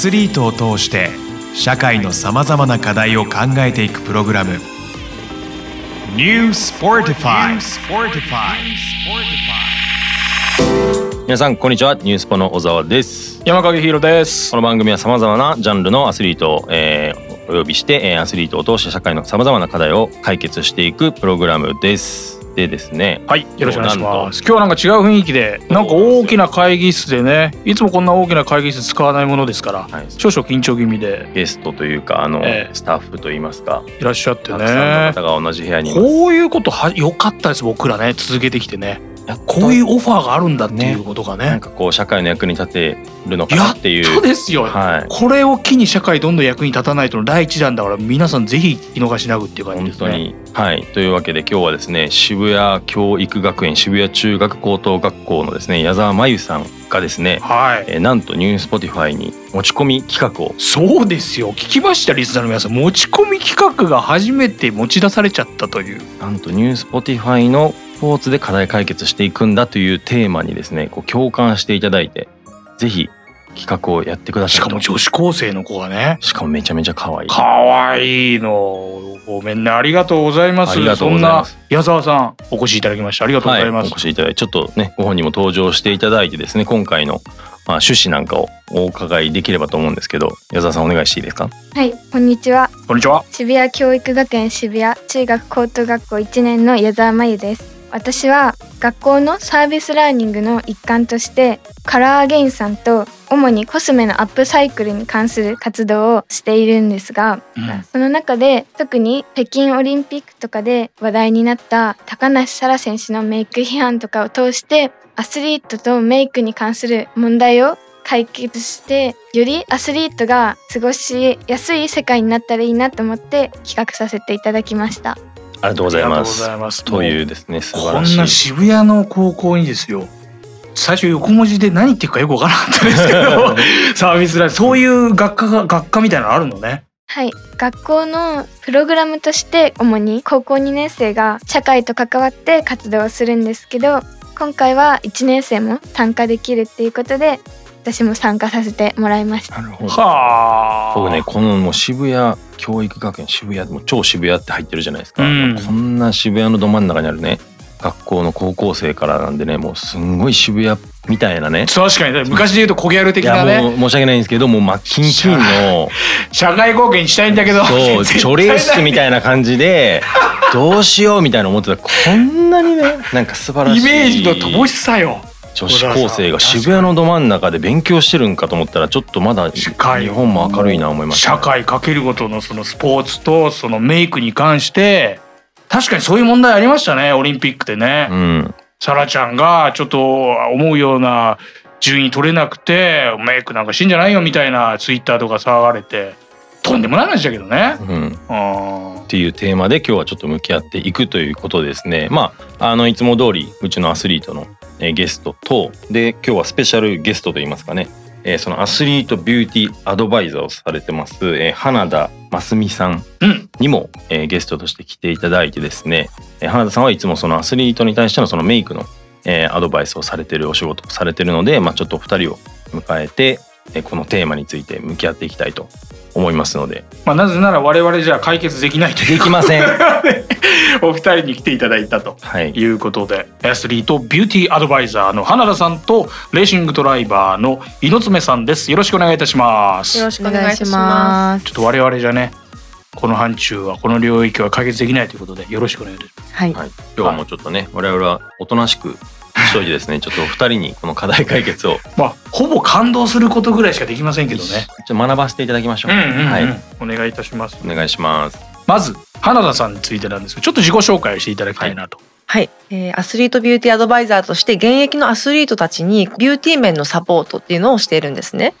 スリートを通して社会のさまざまな課題を考えていくプログラム。New Sportify 皆さんこんにちは。ニュースポの小沢です。山影ヒーローです。この番組はさまざまなジャンルのアスリートを、えー、お呼びしてえーアスリートを通して社会のさまざまな課題を解決していくプログラムですでですね。はいよろしくお願いします。今日はなんか違う雰囲気でなんか大きな会議室でねいつもこんな大きな会議室使わないものですから、はい。少々緊張気味で。ゲストというかあの、ええ。スタッフといいますかいらっしゃってたくさんのね方が同じ部屋にこういうことは良かったです僕らね続けてきてねこういうオファーがあるんだっていうことがね。なんかこう社会の役に立てるのかやっなっていう。とですよ、はい。これを機に社会どんどん役に立たないとの第一弾だから皆さんぜひ聞き逃しなくっていう感じですね。本当に。はい。というわけで今日はですね渋谷教育学園渋谷中学高等学校のですね矢沢真由さんがですね、はい。えーなんとニュースポティファイに持ち込み企画を。そうですよ。聞きましたリスナーの皆さん。持ち込み企画が初めて持ち出されちゃったという。なんとニュースポティファイのスポーツで課題解決していくんだというテーマにですねこう共感していただいてぜひ企画をやってくださいと。しかも女子高生の子がね。しかもめちゃめちゃ可愛い。可愛いの。ごめんね。ありがとうございます。ありがとうございます。そんな矢沢さんお越しいただきましてありがとうございます、お越しいただいてちょっとねご本人も登場していただいてですね今回の、まあ、趣旨なんかをお伺いできればと思うんですけど矢沢さんお願いしていいですか？はい、こんにちは。こんにちは。渋谷教育学園渋谷中学高等学校1年の矢沢真由です。私は学校のサービスラーニングの一環としてカラーゲインさんと主にコスメのアップサイクルに関する活動をしているんですが、うんその中で特に北京オリンピックとかで話題になった高梨沙羅選手のメイク批判とかを通してアスリートとメイクに関する問題を解決してよりアスリートが過ごしやすい世界になったらいいなと思って企画させていただきました。ありがとうございます。といます。というですね素晴こんならしい渋谷の高校にですよ。最初横文字で何言ってるかよくわからなかったですけど。サービスラインそういう学科が学科みたいなのあるのね？はい、学校のプログラムとして主に高校2年生が社会と関わって活動をするんですけど今回は1年生も参加できるっていうことで私も参加させてもらいました。なるほど。はあ。僕ねこのもう渋谷教育学園渋谷もう超渋谷って入ってるじゃないですか、うん。こんな渋谷のど真ん中にあるね学校の高校生からなんでねもうすんごい渋谷みたいなね。確かに。昔で言うとコギャル的なね。もう申し訳ないんですけどもうマッキンキンの。社会貢献したいんだけど。そうチョレースみたいな感じで どうしようみたいな思ってた。らこんなにねなんか素晴らしい。イメージの乏しさよ。女子高生が渋谷のど真ん中で勉強してるんかと思ったらちょっとまだ日本も明るいな思いました、社会かけるごとのそのスポーツとそのメイクに関して確かにそういう問題ありましたねオリンピックでね、うんサラちゃんがちょっと思うような順位取れなくてメイクなんかしてんじゃないよみたいなツイッターとか騒がれてとんでもない話だけどね。うん。うん。っていうテーマで今日はちょっと向き合っていくということでですね。まああのいつも通りうちのアスリートの、えーゲストとで今日はスペシャルゲストといいますかね、えーそのアスリートビューティーアドバイザーをされてます、えー花田真澄さんうん。にも、えーゲストとして来ていただいてですね、えー花田さんはいつもそのアスリートに対してのそのメイクの、えーアドバイスをされてるお仕事をされてるので、まあ、ちょっとお二人を迎えて、えーこのテーマについて向き合っていきたいと思いますので。まあ、なぜなら我々じゃ解決できないというできません。お二人に来ていただいたとはい。いうことでアスリートビューティーアドバイザーの花田さんとレーシングドライバーの猪爪さんです。よろしくお願いいたします。よろしくお願いします。ちょっと我々じゃねこの範疇はこの領域は解決できないということでよろしくお願いいたします。はい。はい、今日はもうちょっとね、我々はおとなしくしといてですね。ちょっとお二人にこの課題解決を。まあほぼ感動することぐらいしかできませんけどね。ちょっと学ばせていただきましょう、うんうん、うん。はい。お願いいたします。お願いします。まず花田さんについてなんですけどちょっと自己紹介をしていただきたいなと、はい、えーアスリートビューティーアドバイザーとして現役のアスリートたちにビューティー面のサポートっていうのをしているんですね。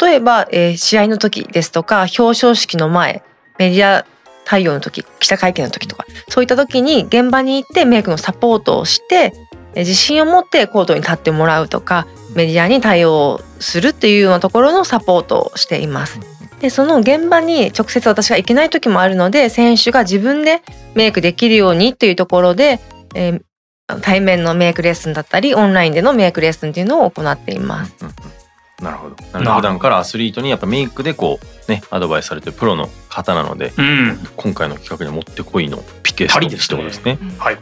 例えば、えー試合の時ですとか表彰式の前メディア対応の時記者会見の時とかそういった時に現場に行ってメイクのサポートをしてえー自信を持ってコートに立ってもらうとかメディアに対応するっていうようなところのサポートをしています。でその現場に直接私が行けない時もあるので選手が自分でメイクできるようにっていうところで、えー対面のメイクレッスンだったりオンラインでのメイクレッスンっていうのを行っています。なるほど。普段からアスリートにやっぱメイクでこうねアドバイスされてるプロの方なのでうん。今回の企画にはもってこいのピケストですねことですね。はい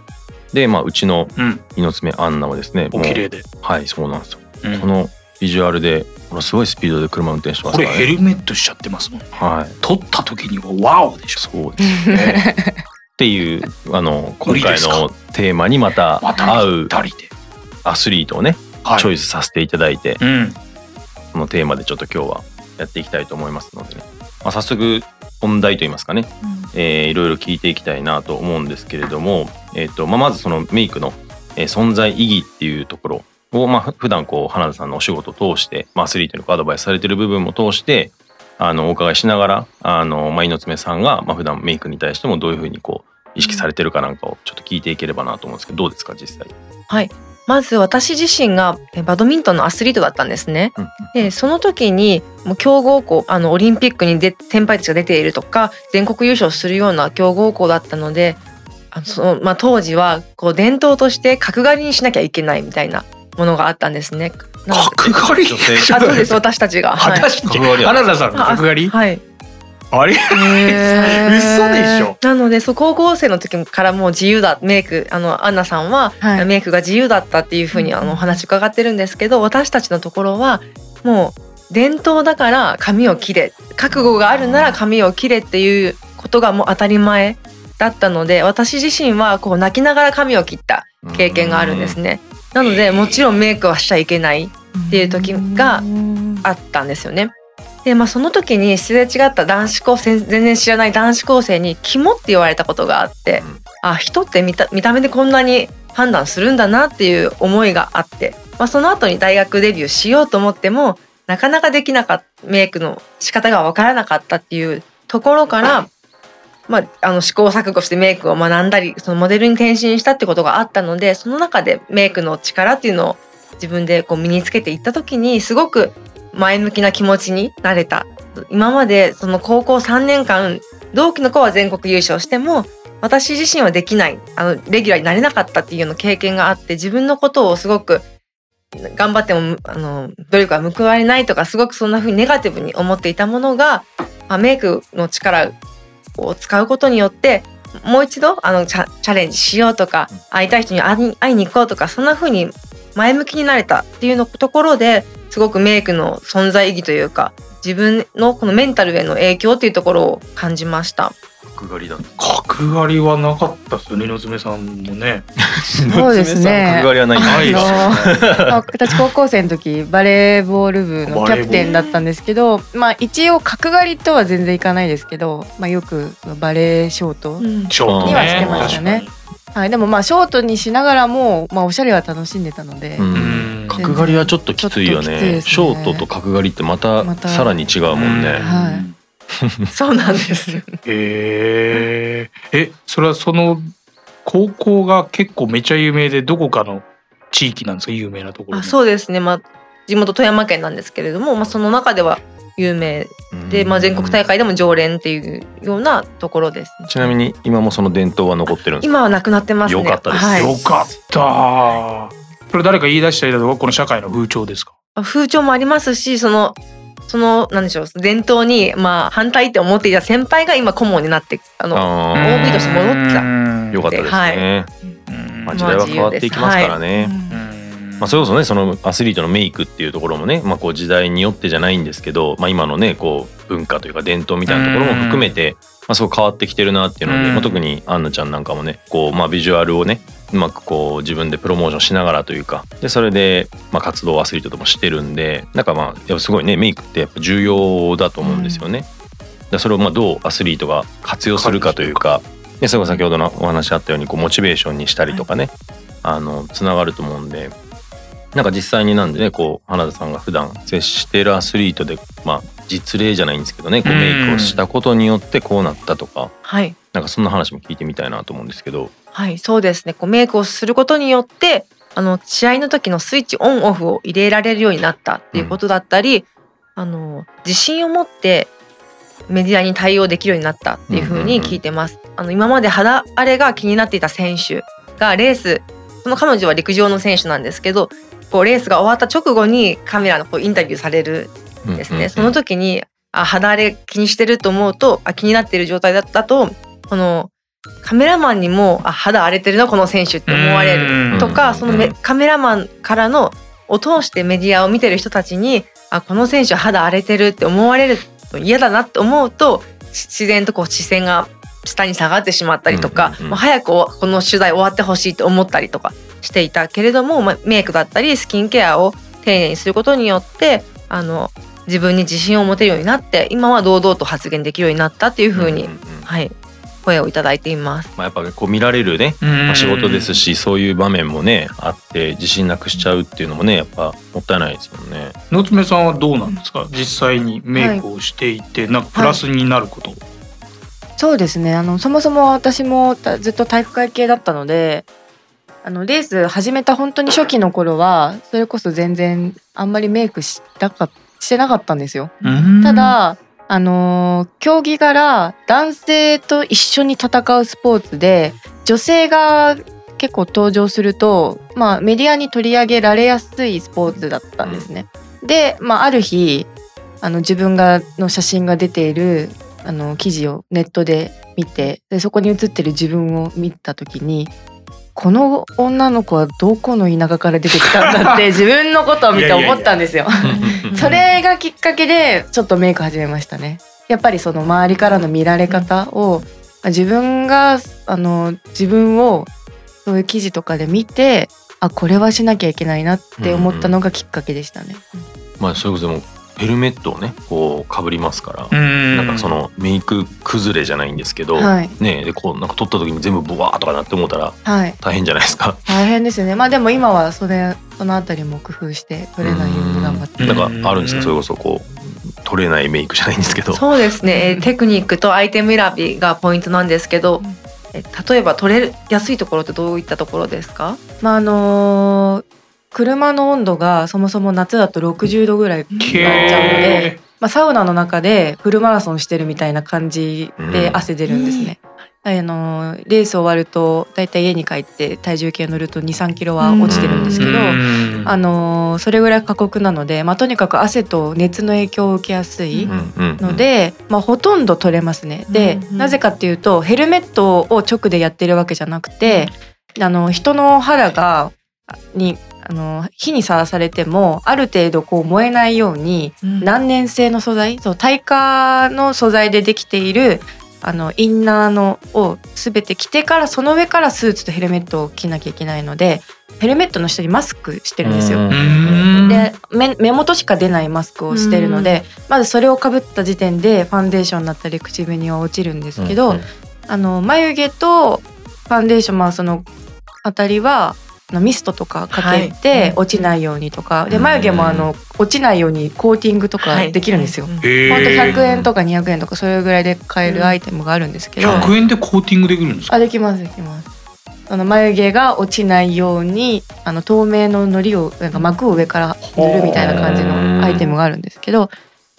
でまあうちのうん。猪爪アンナはですねもうお綺麗で、はいそうなんですよ。うん。このビジュアルでものすごいスピードで車運転してまこれすからね。ヘルメットしちゃってますもんはい。撮った時にはワオでしょ。そうですね。っていうあの今回のテーマにまたまた合うアスリートをねはい。チョイスさせていただいてうん。このテーマでちょっと今日はやっていきたいと思いますのでね、まあ、早速本題といいますかね、えーいろいろ聞いていきたいなと思うんですけれども、えーとまあ、まずそのメイクの、えー存在意義っていうところを、まあ、ふ普段こう花田さんのお仕事を通して、まあ、アスリートにアドバイスされてる部分も通してあのお伺いしながらあの、まあ、猪爪さんが、まあ、普段メイクに対してもどういうふうにこう意識されてるかなんかをちょっと聞いていければなと思うんですけどどうですか実際？まず私自身がえバドミントンのアスリートだったんですね。うん。でその時にもう強豪校あのオリンピックにで先輩たちが出ているとか全国優勝するような強豪校だったのであのその、まあ、当時はこう伝統として角刈りにしなきゃいけないみたいなものがあったんですね。角刈り？あそうです私たちが。はい。私角刈りや。花田さんの角刈り？はい、あれ嘘でしょ？なのでそう高校生の時からもう自由だメイクあのアンナさんは、はい。メイクが自由だったっていうふうにあのお話伺ってるんですけど私たちのところはもう伝統だから髪を切れ覚悟があるなら髪を切れっていうことがもう当たり前だったので私自身はこう泣きながら髪を切った経験があるんですね。なのでもちろんメイクはしちゃいけないっていう時があったんですよね。でまあその時にすれ違った男子高生全然知らない男子高生に「キモ」って言われたことがあって、うん。あ人って見た見た目でこんなに判断するんだなっていう思いがあって、まあ、その後に大学デビューしようと思ってもなかなかできなかったメイクの仕方が分からなかったっていうところから、まあ、あの試行錯誤してメイクを学んだりそのモデルに転身したってことがあったのでその中でメイクの力っていうのを自分でこう身につけていった時にすごく前向きな気持ちになれた。今までその高校3年間同期の子は全国優勝しても私自身はできないあのレギュラーになれなかったっていうような経験があって自分のことをすごく頑張ってもあの努力が報われないとかすごくそんな風にネガティブに思っていたものが、まあ、メイクの力を使うことによってもう一度あのチャレンジしようとか会いたい人に会いに会いに行こうとかそんな風に前向きになれたっていうのところですごくメイクの存在意義というか自分のこのメンタルへの影響っていうところを感じました。角刈りだ角刈りはなかったっすよね猪爪さんもね。そうですね。角刈りはないないですあよねまあ私高校生の時バレーボール部のキャプテンだったんですけどまあ一応角刈りとは全然いかないですけど、まあ、よくバレーショート、にはしてましたねはい、でもまあショートにしながらも、まあ、おしゃれは楽しんでたので、角刈りはちょっときついよね。ね。ショートと角刈りってまたさらに違うもんね、はい。そうなんです。へええそれはその高校が結構めちゃ有名でどこかの地域なんですか？有名なところあそうですね、まあ、地元富山県なんですけれども、まあ、その中では有名で、まあ、全国大会でも常連っていうようなところです、ちなみに今もその伝統は残ってるんですか？今はなくなってますね。よかったです。はい、よかった。それ誰か言い出したりだとかこの社会の風潮ですか？風潮もありますしそのそのなんでしょう伝統にまあ反対って思っていた先輩が今顧問になってあのあ OB として戻ってたたよかったですね、はい。まあ、時代は変わっていきますからね、まあ、それこそねそのアスリートのメイクっていうところもね、まあ、こう時代によってじゃないんですけど、まあ、今のねこう文化というか伝統みたいなところも含めて、まあ、すごく変わってきてるなっていうので、うん。まあ、特にアンナちゃんなんかもねこう、まあ、ビジュアルをねうまくこう自分でプロモーションしながらというかでそれで、まあ、活動をアスリートともしてるんでなんかまあすごいねメイクってやっぱ重要だと思うんですよね。でそれをまあどうアスリートが活用するかというかでそれこそ先ほどのお話あったようにこうモチベーションにしたりとかね、あのつながると思うんでなんか実際になんでねこう花田さんが普段接してるアスリートでまあ実例じゃないんですけどねこううん。メイクをしたことによってこうなったとか。はい。なんかそんな話も聞いてみたいなと思うんですけど。はいそうですね。こうメイクをすることによってあの試合の時のスイッチオンオフを入れられるようになったっていうことだったり、あの自信を持ってメディアに対応できるようになったっていうふうに聞いてます。あの今まで肌荒れが気になっていた選手がレースその彼女は陸上の選手なんですけどこうレースが終わった直後にカメラのこうインタビューされるんですね。その時にあ肌荒れ気にしてると思うとあ気になっている状態だったとこのカメラマンにもあ肌荒れてるなこの選手って思われるとかそのめカメラマンからのを通してメディアを見てる人たちにあこの選手肌荒れてるって思われると嫌だなって思うと自然とこう視線が下に下がってしまったりとか、もう早くこの取材終わってほしいと思ったりとかしていたけれども、まあ、メイクだったりスキンケアを丁寧にすることによってあの自分に自信を持てるようになって今は堂々と発言できるようになったっていうふうに、はい声をいただいています。まあ、やっぱこう見られるね、まあ、仕事ですし、そういう場面もねあって自信なくしちゃうっていうのもねやっぱもったいないですもんね。野爪さんはどうなんですか？実際にメイクをしていて、はい、なんかプラスになること、はい、そうですね。あのそもそも私もずっと体育会系だったのであのレース始めた本当に初期の頃はそれこそ全然あんまりメイクしたかしてなかったんですよ。ただあの競技柄男性と一緒に戦うスポーツで女性が結構登場すると、まあ、メディアに取り上げられやすいスポーツだったんですね。で、まあ、ある日あの自分がの写真が出ているあの記事をネットで見てでそこに写ってる自分を見た時にこの女の子はどこの田舎から出てきたんだって 自分のことを見て思ったんですよ。それがきっかけでちょっとメイク始めましたね。やっぱりその周りからの見られ方を自分があの自分をそういう記事とかで見てあこれはしなきゃいけないなって思ったのがきっかけでしたね。まあそれこそもヘルメットをねこうかぶりますからなんかそのメイク崩れじゃないんですけど、はい、ねでこうなんか撮った時に全部ブワーとかなって思ったら大変じゃないですか、はい、大変ですね。まあでも今はそれそのあたりも工夫して撮れないように頑張って。なんかあるんですか？それこそこう取れないメイクじゃないんですけど。そうですね。テクニックとアイテム選びがポイントなんですけど、例えば取れやすいところってどういったところですか？まああのー車の温度がそもそも夏だと60度ぐらいになっちゃうので、まあ、サウナの中でフルマラソンしてるみたいな感じで汗出るんですね。うん、あのレース終わるとだいたい家に帰って体重計乗ると23キロは落ちてるんですけど、あのそれぐらい過酷なので、まあ、とにかく汗と熱の影響を受けやすいので、まあ、ほとんど取れますね。でなぜかっていうとヘルメットを直でやってるわけじゃなくてあの人の肌がにあの火にさらされてもある程度こう燃えないように、難燃性の素材そう耐火の素材でできているあのインナーのを全て着てからその上からスーツとヘルメットを着なきゃいけないのでヘルメットの下にマスクしてるんですよ。で目元しか出ないマスクをしてるのでまずそれをかぶった時点でファンデーションだったり口紅は落ちるんですけど、あの眉毛とファンデーションまあそのあたりはのミストとかかけて落ちないようにとか、はい、で眉毛もあの落ちないようにコーティングとかできるんですよ。はい、ほんと100円とか200円とかそれぐらいで買えるアイテムがあるんですけど。100円でコーティングできるんですか？あできますできます。あの眉毛が落ちないようにあの透明の糊をなんか膜を上から塗るみたいな感じのアイテムがあるんですけど、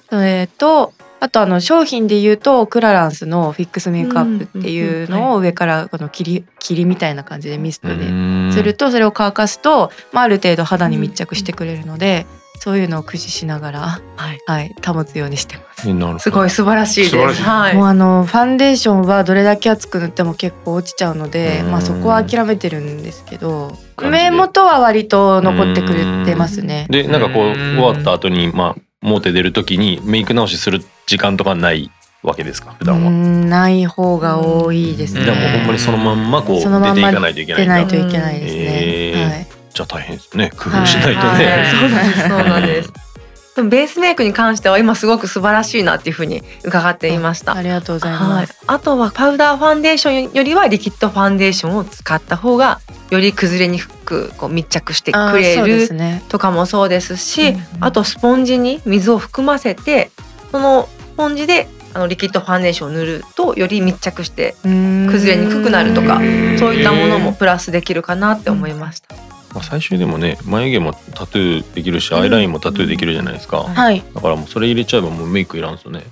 それとあとあの商品で言うとクラランスのフィックスメイクアップっていうのを上からこの霧霧みたいな感じでミストでするとそれを乾かすと、まあ、ある程度肌に密着してくれるので。そういうのを駆使しながら、はい、はい、保つようにしてます。すごい素晴らしいです。はい、もうあのファンデーションはどれだけ厚く塗っても結構落ちちゃうので、まあそこは諦めてるんですけど、目元は割と残ってくれてますね。で、なんかこう終わった後にまあモテ出る時にメイク直しする時間とかないわけですか？普段は。ない方が多いですね。じゃあもうほんまにそのまんまこう出ていかないといけない出ないといけないですね、えー、はい、じゃあ大変ですね。工夫しないとね、はい。はい、そうなんです。そうなんですでもベースメイクに関しては今すごく素晴らしいなっていうふうに伺っていました。ありがとうございます。あとはパウダーファンデーションよりはリキッドファンデーションを使った方がより崩れにくくこう密着してくれるとかもそうですし、あとスポンジに水を含ませてそのスポンジであのリキッドファンデーションを塗るとより密着して崩れにくくなるとかそういったものもプラスできるかなって思いました。まあ、最終でもね眉毛もタトゥーできるしアイラインもタトゥーできるじゃないですか、はい、だからもうそれ入れちゃえばもうメイクいらんすよね。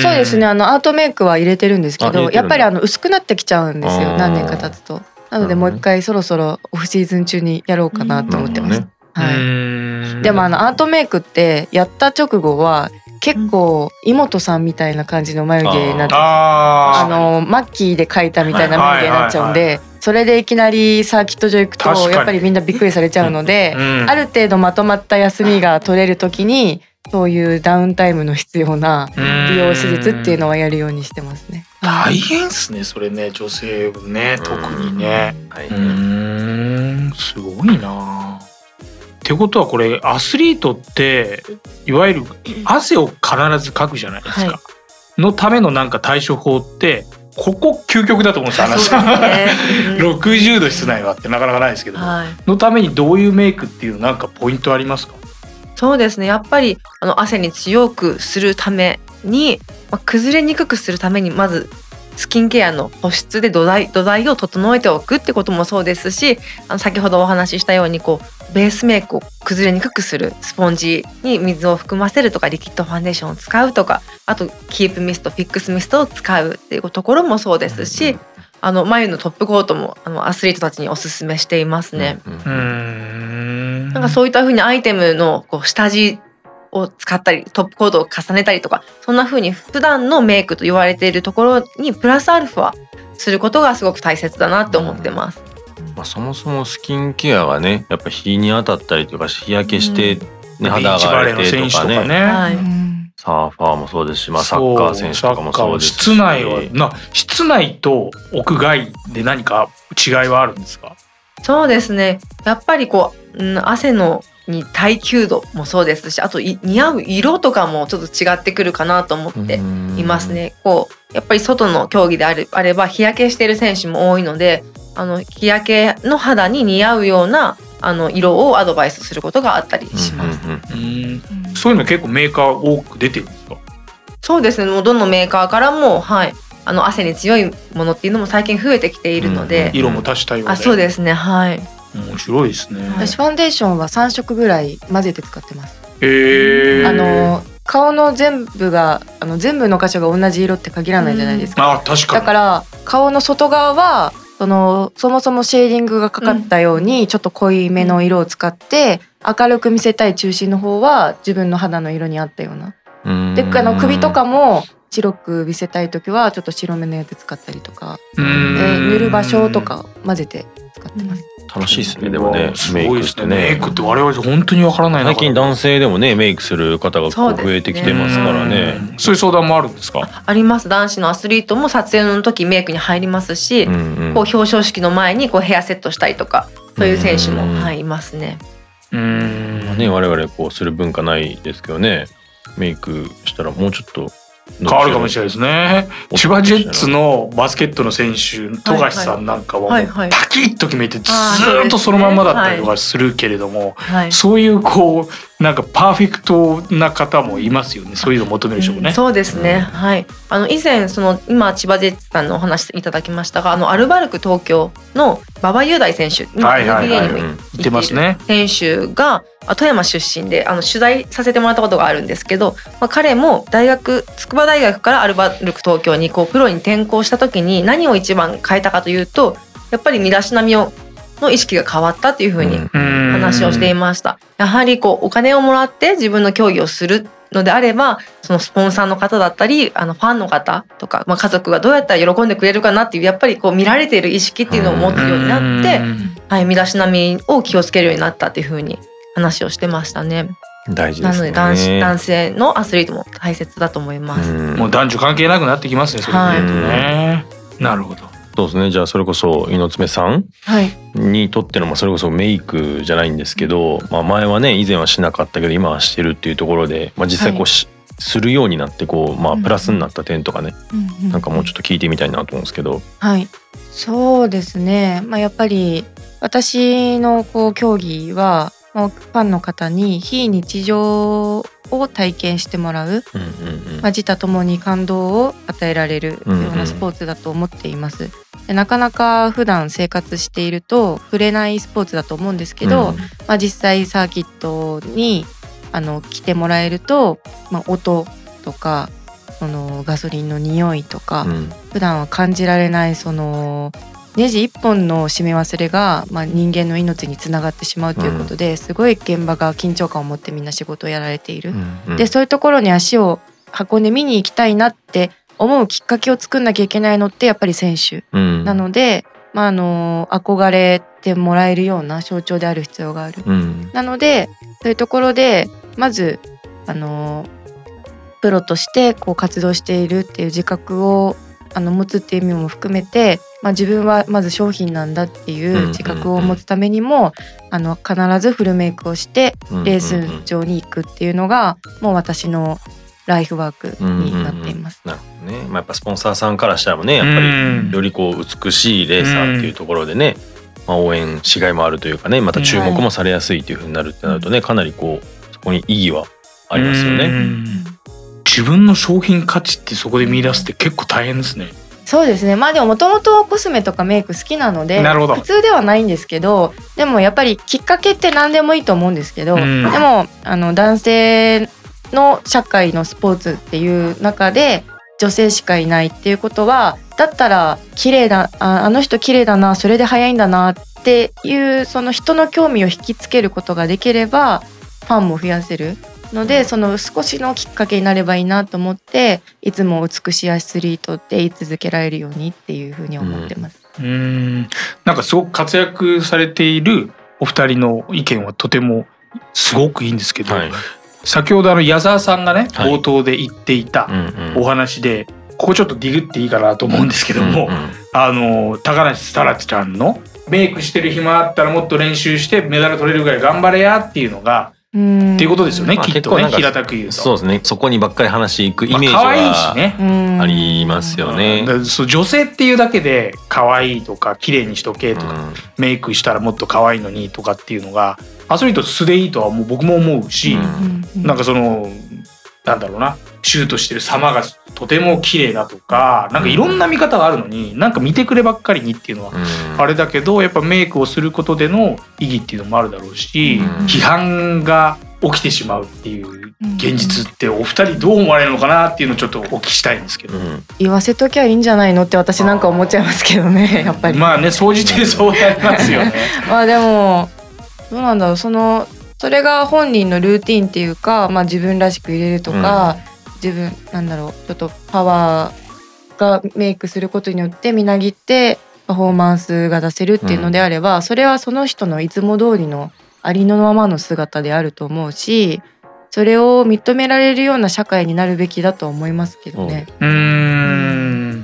そうですねあのアートメイクは入れてるんですけどやっぱりあの薄くなってきちゃうんですよ何年か経つと。なのでもう一回そろそろオフシーズン中にやろうかなと思ってます、ね、はい。いでもあのアートメイクってやった直後は結構妹さんみたいな感じの眉毛になってああのマッキーで描いたみたいな眉毛になっちゃうんはいでそれでいきなりサーキット場行くとやっぱりみんなびっくりされちゃうのでー、うんある程度まとまった休みが取れる時にそういうダウンタイムの必要な美容手術っていうのはやるようってしてますね。大変っすねそれね女性ね特にね。はいうーんすごいな。ってことはこれアスリートっていわゆる汗を必ずかくじゃないですか。はのためのなんか対処法ってここ究極だと思うんですよ話そうですね。うん。60度室内はってなかなかないですけど、はい。のためにどういうメイクっていうなんかポイントありますか？そうですね。やっぱりあの汗に強くするために、まあ、崩れにくくするためにまずスキンケアの保湿で土台土台を整えておくってこともそうですしあの先ほどお話ししたようにこうベースメイクを崩れにくくするスポンジに水を含ませるとかリキッドファンデーションを使うとかあとキープミストフィックスミストを使うっていうところもそうですしあの眉のトップコートもあのアスリートたちにおすすめしていますね。うんなんかそういった風にアイテムのこう下地を使ったりトップコードを重ねたりとかそんな風に普段のメイクと言われているところにプラスアルファすることがすごく大切だなって思ってます。まあ、そもそもスキンケアがねやっぱ日に当たったりとか日焼けして、ねビ肌ーチバレーのが荒れて選手とかね。ね。サーファーもそうですし、まあ、サッカー選手とかもそうですし。室内はな室内と屋外で何か違いはあるんですか？そうですね。やっぱりこう、うん、汗のに耐久度もそうですしあとい似合う色とかもちょっと違ってくるかなと思っていますね。こうやっぱり外の競技であれあれば日焼けしている選手も多いのであの日焼けの肌に似合うようなあの色をアドバイスすることがあったりします。そういうの結構メーカー多く出てるんですか？そうですね。もうどのメーカーからも、はい、あの汗に強いものっていうのも最近増えてきているので、うん。色も足したようで。あそうですね。はい面白いですね私ファンデーションは3色ぐらい混ぜて使ってます。へえあの顔の全部があの全部の箇所が同じ色って限らないじゃないですか。あ確かにだから顔の外側はそのそもそもシェーディングがかかったようにちょっと濃いめの色を使って明るく見せたい中心の方は自分の肌の色に合ったような。うんであの首とかも白く見せたい時はちょっと白めのやつ使ったりとかで塗る場所とか混ぜて使ってます。楽しいですね。でもねすメイクごいですねってねメイクって我々本当にわからないな。最近男性でもねメイクする方が増えてきてますからね。うん。そういう相談もあるんですか？あります。男子のアスリートも撮影の時メイクに入りますし、こう表彰式の前にこうヘアセットしたりとかそういう選手も、うんはい、いますね。うーんね我々こうする文化ないですけどね。メイクしたらもうちょっと変わるかもしれないですね。お千葉ジェッツのバスケットの選手富樫さんなんかはもパキッと決めてずっとそのまんまだったりとかするけれども、はい。そういうこうなんかパーフェクトな方もいますよね。そういうのを求める人もね。そうですね、はい。あの以前その今千葉ジェッツさんのお話いただきましたがあのアルバルク東京の馬場雄大選手今はいはいはい。NBA にもうん言ってますね。選手があ富山出身であの取材させてもらったことがあるんですけど、まあ、彼も大学筑波大学からアルバルク東京にこうプロに転校した時に何を一番変えたかというとやっぱり身だしなみをの意識が変わったっていうふうに話をしていました。やはりこうお金をもらって自分の競技をするのであればそのスポンサーの方だったりあのファンの方とか、まあ、家族がどうやったら喜んでくれるかなっていうやっぱりこう見られている意識っていうのを持つようになって、はい、身だしなみを気をつけるようになったっていうふうに話をしてましたね。大事ですねなので男子男性のアスリートも大切だと思います。うんもう男女関係なくなってきますねそれで言うとね。なるほど。そうですねじゃあそれこそ猪爪さんはい。にとってのまあそれこそメイクじゃないんですけど、まあ、前はね以前はしなかったけど今はしてるっていうところで、まあ、実際こはうし、するようになってこう、まあ、うんプラスになった点とかね、ななんかもうちょっと聞いてみたいなと思うんですけど。はい。そうですね。まあやっぱり私のこう競技は、まあファンの方に非日常を体験してもらう、自他ともに感動を与えられるようなスポーツだと思っています。でなかなか普段生活していると触れないスポーツだと思うんですけど、うん。まあ、実際サーキットにあの来てもらえると、まあ、音とかそのガソリンの匂いとか、うん。普段は感じられないそのネジ一本の締め忘れが、まあ、人間の命につながってしまうということで、すごい現場が緊張感を持ってみんな仕事をやられている。うんでそういうところに足を運んで見に行きたいなって思うきっかけを作んなきゃいけないのってやっぱり選手うんなので、まあ、あの憧れてもらえるような象徴である必要がある。うんなのでそういうところでまずあのプロとしてこう活動しているっていう自覚をあの持つっていう意味も含めて、まあ、自分はまず商品なんだっていう自覚を持つためにも、あの必ずフルメイクをしてレース場に行くっていうのがもう私のライフワークになっています。なるほどね。まあやっぱスポンサーさんからしたらもねやっぱうんりよりこう美しいレーサーっていうところでね、まあ応援しがいもあるというかねまた注目もされやすいというふうになるってなるとねかなりこうそこに意義はありますようね。ん自分の商品価値ってそこで見出すって結構大変ですね。そうですね。まあでももともとコスメとかメイク好きなので普通ではないんですけどでもやっぱりきっかけって何でもいいと思うんですけど、うん。でもあの男性の社会のスポーツっていう中で女性しかいないっていうことはだったら綺麗だああの人綺麗だなそれで早いんだなっていうその人の興味を引きつけることができればファンも増やせるのでその少しのきっかけになればいいなと思っていつも美しいアスリートって言い続けられるようにっていうふうに思ってます。うんなんかすごく活躍されているお二人の意見はとてもすごくいいんですけど、はい。先ほどあの矢沢さんがねはい冒頭で言っていたうんうんお話で、ここちょっとディグっていいかなと思うんですけども、うんうんあの高梨沙羅ちゃんのメイクしてる暇あったらもっと練習してメダル取れるぐらい頑張れやっていうのが、うんっていうことですよね、まあきっとね平たく言うと。そうですね。そこにばっかり話いくイメージはありますよね。女性っていうだけで可愛いとか綺麗にしとけとか、うん。メイクしたらもっと可愛いのにとかっていうのがアスリート素でいいとはもう僕も思うし、うん。なんかそのなんだろうなシュートしてる様がとても綺麗だとかなんかいろんな見方があるのになんか見てくればっかりにっていうのはうん。あれだけどやっぱメイクをすることでの意義っていうのもあるだろうし、うん。批判が起きてしまうっていう現実ってお二人どう思われるのかなっていうのをちょっとお聞きしたいんですけど、うん。言わせときゃいいんじゃないのって私なんか思っちゃいますけどねやっぱり。まあね総じてそうなりますよね。まあでもどうなんだろう。そのそれが本人のルーティンっていうか、まあ、自分らしく入れるとか、自分なんだろうちょっとパワーがメイクすることによってみなぎってパフォーマンスが出せるっていうのであれば、それはその人のいつも通りのありのままの姿であると思うしそれを認められるような社会になるべきだと思いますけどね。う。ーん。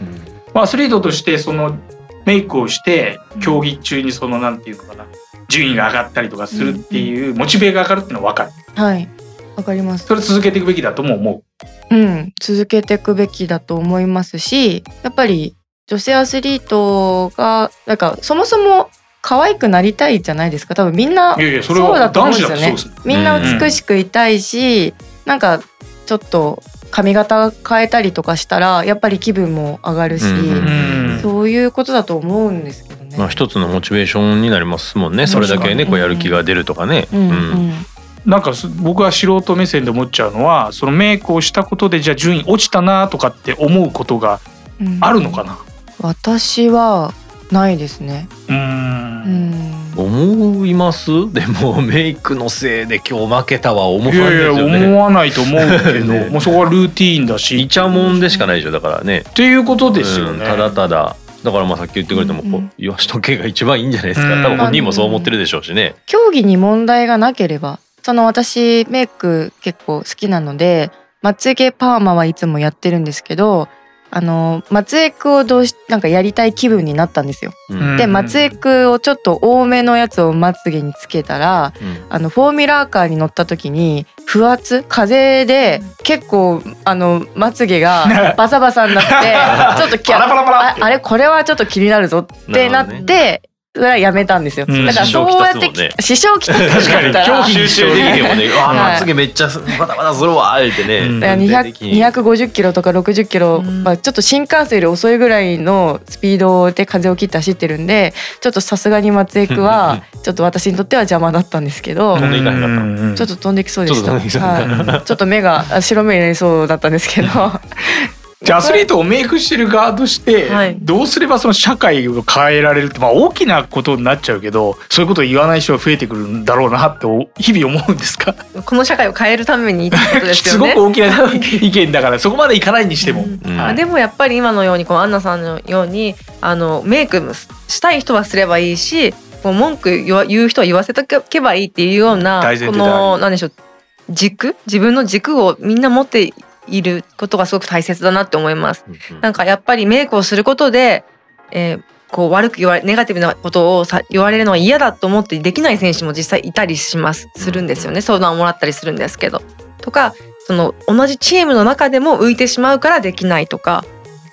まあアスリートとしてそのメイクをして競技中にそのなんていうのかな順位が上がったりとかするっていうモチベが上がるっていうのは分かる。はいわかります。それ続けていくべきだとも思う。ん、続けていくべきだと思いますしやっぱり女性アスリートがなんかそもそも可愛くなりたいじゃないですか。多分みんなういやいやそれそうだと思うんですよね。みんな美しくいたいし、なんかちょっと髪型変えたりとかしたらやっぱり気分も上がるし、うんうんそういうことだと思うんですけどね。まあ一つのモチベーションになりますもんね。それだけねこうやる気が出るとかね。うんううんんなんかす僕は素人目線で思っちゃうのはそのメイクをしたことでじゃあ順位落ちたなとかって思うことがうんあるのかな？私はないですね。うんん思います？でもメイクのせいで今日負けたは思わないいやいや。思わないと思うけど、ねもうそこはルーティーンだしイチャモンでしかないでしょだからね。っていうことですよね。うんただただだからまあさっき言ってくれてもこうんううん言わしとけが一番いいんじゃないですか。うん多分本人もそう思ってるでしょうしね。競技に問題がなければその私メイク結構好きなのでまつげパーマはいつもやってるんですけどあのまつエクをどうしなんかやりたい気分になったんですよ。うんでまつエクをちょっと多めのやつをまつげにつけたらうんあのフォーミュラーカーに乗った時に不圧風で結構あのまつげが バサバサになって ちょっときパラパラパラってああれこれはちょっと気になるぞってなって。それはやめたんですよ。うん。だからそうやって支障きたすんだったら。確かに集中できへんもんね。うわはい。まつげめっちゃバタバタするわ言ってね。うん。だから全然できひん200 250キロとか60キロ、うんまあ、ちょっと新幹線より遅いぐらいのスピードで風を切って走ってるんでちょっとさすがに松江区はちょっと私にとっては邪魔だったんですけど、ちょっと飛んできそうでした。ちょっと目があ白目になりそうだったんですけどじゃあアスリートをメイクしてる側としてはい。どうすればその社会を変えられるってまあ大きなことになっちゃうけどそういうことを言わない人が増えてくるんだろうなって日々思うんですか？この社会を変えるためにってことですすよね。ごく大きな意見だからそこまでいかないにしても。うん。はいでもやっぱり今のようにこうアンナさんのようにあのメイクしたい人はすればいいしこう文句言う人は言わせとけばいいっていうようなこの何でしょう軸？自分の軸をみんな持っていることがすごく大切だなって思います。なんかやっぱりメイクをすることで、えーこう悪く言われネガティブなことをさ言われるのは嫌だと思ってできない選手も実際いたりします。するんですよね。相談をもらったりするんですけど。とかその同じチームの中でも浮いてしまうからできないとか。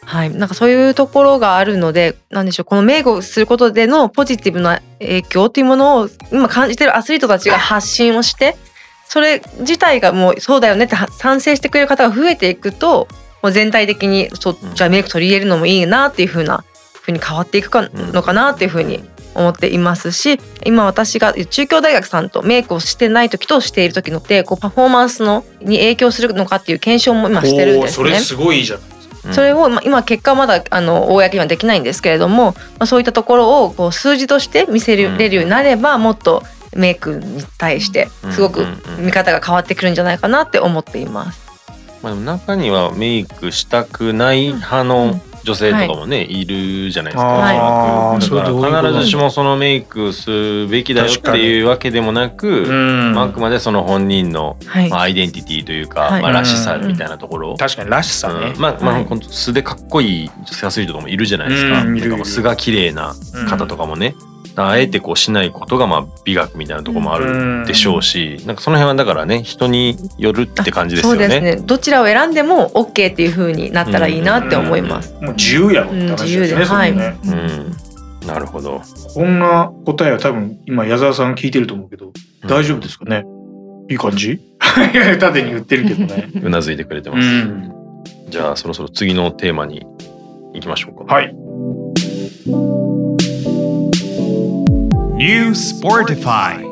はい、なんかそういうところがあるのでなんでしょう。このメイクをすることでのポジティブな影響というものを今感じてるアスリートたちが発信をしてそれ自体がもうそうだよねっては賛成してくれる方が増えていくともう全体的にそじゃあメイク取り入れるのもいいなっていう風な風に変わっていくかのかなっていう風に思っていますし今私が中京大学さんとメイクをしてない時としている時のってこうパフォーマンスのに影響するのかっていう検証も今してるんですね。それすごいじゃないそれをまあ今結果はまだあの公にはできないんですけれども、まあ、そういったところをこう数字として見せれるようになればもっとメイクに対してすごく見方が変わってくるんじゃないかなって思っています。まあ、でも中にはメイクしたくない派の女性とかもね、い、るじゃないですか。だから必ずしもそのメイクするべきだよっていうわけでもなく、うん。まああくまでその本人の、はい。まあ、アイデンティティというか、はい。まあ、らしさみたいなところ。を、確かにらしさね。うん。まあまあ、はい。本当素でかっこいい女性アスリートとかもいるじゃないですか。うんか素が綺麗な方とかもね、あえてこうしないことがまあ美学みたいなところもあるでしょうし、なんかその辺はだからね人によるって感じですよね。そうですね。どちらを選んでも OK っていう風になったらいいなって思います。もう自由やろって話ですよね。うん自由でそれねうん、なるほど。こんな答えは多分今矢沢さん聞いてると思うけど大丈夫ですかね？いい感じ？縦に言ってるけどね。うなずいてくれてうます。ん。じゃあそろそろ次のテーマに行きましょうか。はい。New Sportify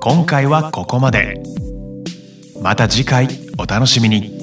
今回はここまで。また次回お楽しみに。